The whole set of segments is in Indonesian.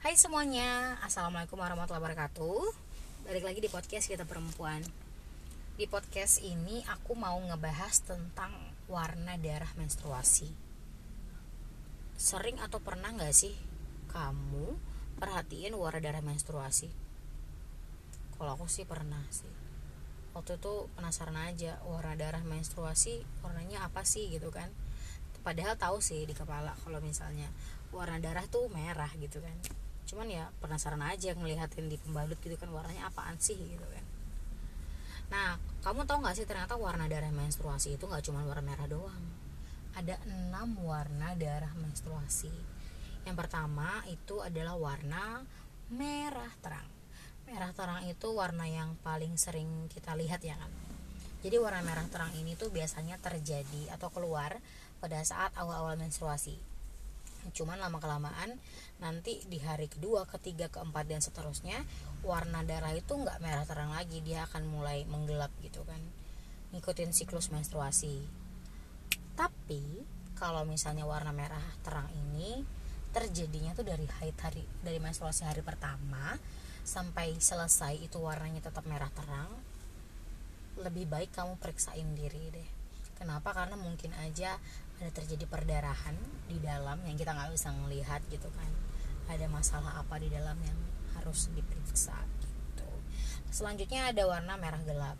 Hai semuanya, Assalamualaikum warahmatullahi wabarakatuh. Balik lagi di podcast kita perempuan. Di podcast ini aku mau ngebahas tentang warna darah menstruasi. Sering atau pernah gak sih kamu perhatiin warna darah menstruasi? Kalau aku sih pernah sih. Waktu itu penasaran aja warna darah menstruasi warnanya apa sih gitu kan? Padahal tahu sih di kepala kalau misalnya warna darah tuh merah gitu kan cuman ya penasaran aja ngelihatin di pembalut gitu kan warnanya apaan sih gitu kan. Nah kamu tahu nggak sih ternyata warna darah menstruasi itu nggak cuma warna merah doang. Ada enam warna darah menstruasi. Yang pertama itu adalah warna merah terang. Merah terang itu warna yang paling sering kita lihat ya kan. Jadi warna merah terang ini tuh biasanya terjadi atau keluar pada saat awal-awal menstruasi cuman lama kelamaan nanti di hari kedua ketiga keempat dan seterusnya warna darah itu nggak merah terang lagi. Dia akan mulai menggelap gitu kan. Ngikutin siklus menstruasi. Tapi kalau misalnya warna merah terang ini terjadinya tuh dari haid hari dari menstruasi hari pertama sampai selesai itu warnanya tetap merah terang lebih baik kamu periksain diri deh. Kenapa? Karena mungkin aja ada terjadi perdarahan di dalam yang kita nggak bisa melihat gitu kan. Ada masalah apa di dalam yang harus diperiksa gitu. Selanjutnya ada warna merah gelap.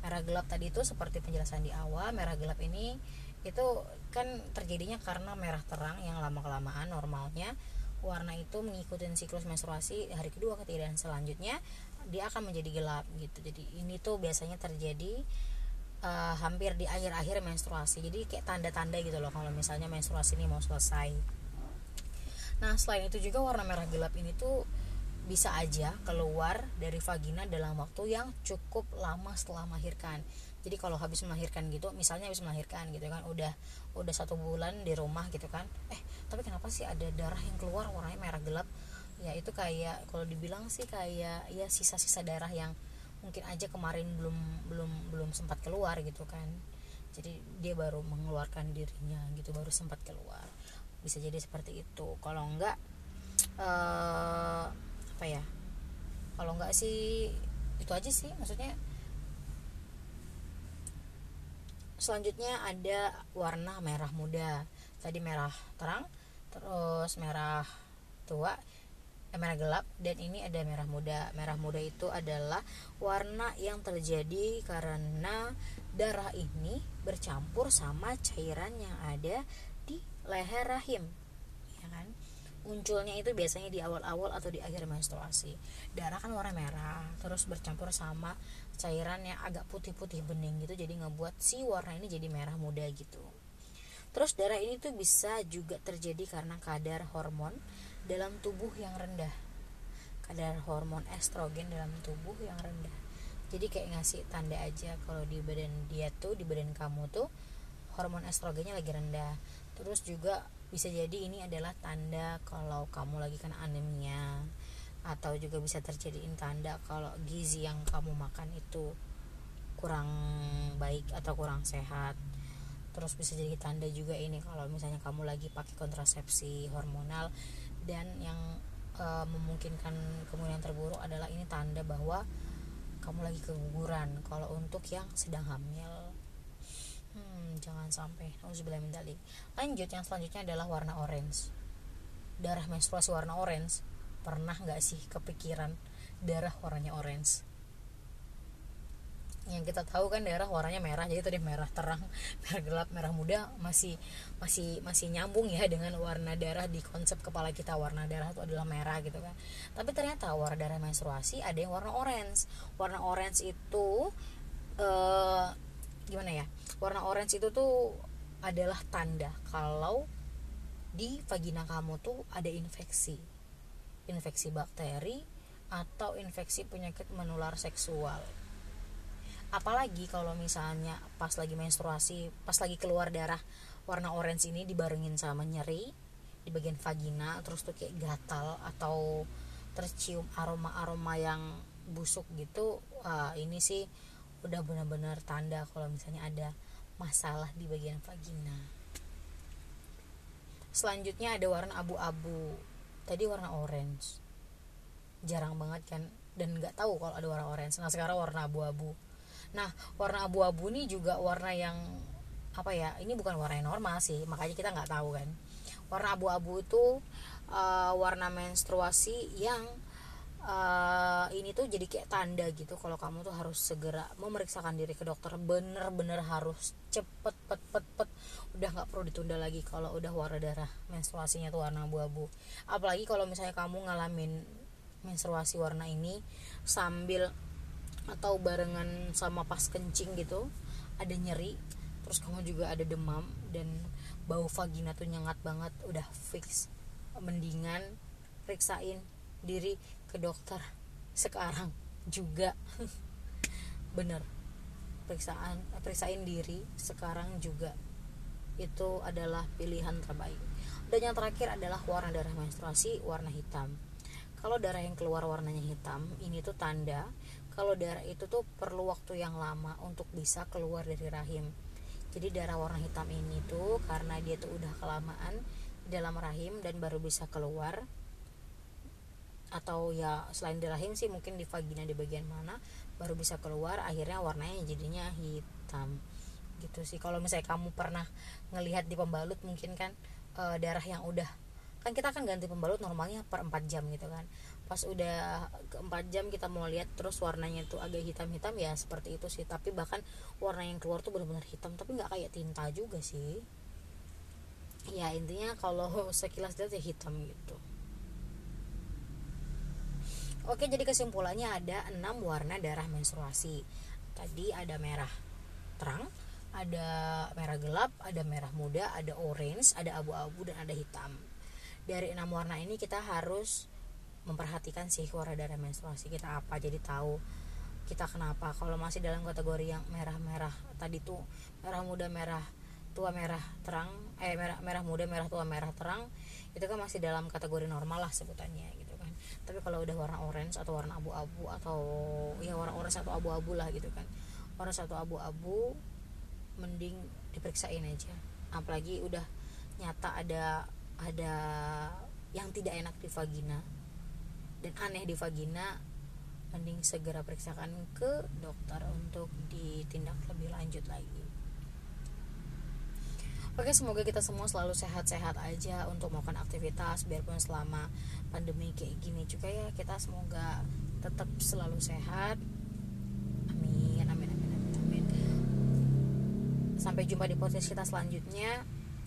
Merah gelap tadi itu seperti penjelasan di awal merah gelap ini itu kan terjadinya karena merah terang yang lama kelamaan normalnya. Warna itu mengikuti siklus menstruasi hari kedua ketiga dan selanjutnya dia akan menjadi gelap gitu. Jadi ini tuh biasanya terjadi uh, hampir di akhir-akhir menstruasi. Jadi kayak tanda-tanda gitu loh kalau misalnya menstruasi ini mau selesai. Nah selain itu juga warna merah gelap ini tuh bisa aja keluar dari vagina dalam waktu yang cukup lama setelah melahirkan. Jadi kalau habis melahirkan gitu misalnya habis melahirkan gitu kan udah udah satu bulan di rumah gitu kan. Eh tapi kenapa sih ada darah yang keluar warnanya merah gelap? Ya itu kayak kalau dibilang sih kayak ya sisa-sisa darah yang mungkin aja kemarin belum belum belum sempat keluar gitu kan. Jadi dia baru mengeluarkan dirinya gitu baru sempat keluar. Bisa jadi seperti itu. Kalau enggak uh, apa ya? Kalau enggak sih itu aja sih. Maksudnya selanjutnya ada warna merah muda. Tadi merah terang terus merah tua eh, merah gelap dan ini ada merah muda. Merah muda itu adalah warna yang terjadi karena darah ini bercampur sama cairan yang ada di leher rahim ya kan? Munculnya itu biasanya di awal-awal atau di akhir menstruasi. Darah kan warna merah terus bercampur sama cairan yang agak putih-putih bening gitu jadi ngebuat si warna ini jadi merah muda gitu terus darah ini tuh bisa juga terjadi karena kadar hormon dalam tubuh yang rendah. Kadar hormon estrogen dalam tubuh yang rendah. Jadi kayak ngasih tanda aja kalau di badan dia tuh di badan kamu tuh hormon estrogennya lagi rendah. Terus juga bisa jadi ini adalah tanda kalau kamu lagi kena anemia atau juga bisa terjadi tanda kalau gizi yang kamu makan itu kurang baik atau kurang sehat terus bisa jadi tanda juga ini kalau misalnya kamu lagi pakai kontrasepsi hormonal. Dan yang e, memungkinkan kemungkinan terburuk adalah ini tanda bahwa kamu lagi keguguran. Kalau untuk yang sedang hamil hmm, jangan sampai. Mendalik lanjut yang selanjutnya adalah warna orange. Darah menstruasi warna orange pernah nggak sih kepikiran darah warnanya orange yang kita tahu kan daerah warnanya merah jadi tadi merah terang merah gelap merah muda masih masih masih nyambung ya dengan warna darah di konsep kepala kita. Warna darah itu adalah merah gitu kan. Tapi ternyata warna darah menstruasi ada yang warna orange. Warna orange itu eh, gimana ya warna orange itu tuh adalah tanda kalau di vagina kamu tuh ada infeksi. Infeksi bakteri atau infeksi penyakit menular seksual apalagi kalau misalnya pas lagi menstruasi pas lagi keluar darah warna orange ini dibarengin sama nyeri di bagian vagina terus tuh kayak gatal atau tercium aroma-aroma yang busuk gitu wah ini sih udah benar-benar tanda kalau misalnya ada masalah di bagian vagina. Selanjutnya ada warna abu-abu. Tadi warna orange. Jarang banget kan dan nggak tahu kalau ada warna orange. Nah sekarang warna abu-abu nah warna abu-abu ini juga warna yang apa ya ini bukan warna yang normal sih makanya kita nggak tahu kan. Warna abu-abu itu uh, warna menstruasi yang uh, ini tuh jadi kayak tanda gitu kalau kamu tuh harus segera memeriksakan diri ke dokter. Bener-bener harus cepet pet pet pet. Udah nggak perlu ditunda lagi kalau udah warna darah menstruasinya tuh warna abu-abu. Apalagi kalau misalnya kamu ngalamin menstruasi warna ini sambil atau barengan sama pas kencing gitu ada nyeri terus kamu juga ada demam dan bau vagina tuh nyengat banget udah fix mendingan periksain diri ke dokter sekarang juga. Bener periksaan periksain diri sekarang juga. Itu adalah pilihan terbaik. Dan yang terakhir adalah warna darah menstruasi warna hitam. Kalau darah yang keluar warnanya hitam ini tuh tanda kalau darah itu tuh perlu waktu yang lama untuk bisa keluar dari rahim. Jadi darah warna hitam ini tuh karena dia tuh udah kelamaan di dalam rahim dan baru bisa keluar. Atau ya selain di rahim sih mungkin di vagina di bagian mana baru bisa keluar akhirnya warnanya jadinya hitam. Gitu sih. Kalau misalnya kamu pernah ngelihat di pembalut mungkin kan e, darah yang udah kan kita kan ganti pembalut normalnya per 4 jam gitu kan. Pas udah ke 4 jam kita mau lihat terus warnanya tuh agak hitam-hitam ya seperti itu sih. Tapi bahkan warna yang keluar tuh benar-benar hitam tapi nggak kayak tinta juga sih. Ya intinya kalau sekilas lihat ya hitam gitu. Oke jadi kesimpulannya ada enam warna darah menstruasi. Tadi ada merah terang Ada merah gelap, ada merah muda, ada orange, ada abu-abu, dan ada hitam Dari enam warna ini kita harus memperhatikan sih warna darah menstruasi kita apa jadi tahu kita kenapa. Kalau masih dalam kategori yang merah-merah tadi tuh merah muda merah tua merah terang eh merah merah muda merah tua merah terang itu kan masih dalam kategori normal lah sebutannya gitu kan. Tapi kalau udah warna orange atau warna abu-abu atau ya warna orange atau abu-abu lah gitu kan. Warna satu abu-abu mending diperiksain aja. Apalagi udah nyata ada ada yang tidak enak di vagina dan aneh di vagina mending segera periksakan ke dokter untuk ditindak lebih lanjut lagi. Oke semoga kita semua selalu sehat-sehat aja untuk melakukan aktivitas biarpun selama pandemi kayak gini juga ya kita semoga tetap selalu sehat. Amin amin amin amin, amin. sampai jumpa di podcast kita selanjutnya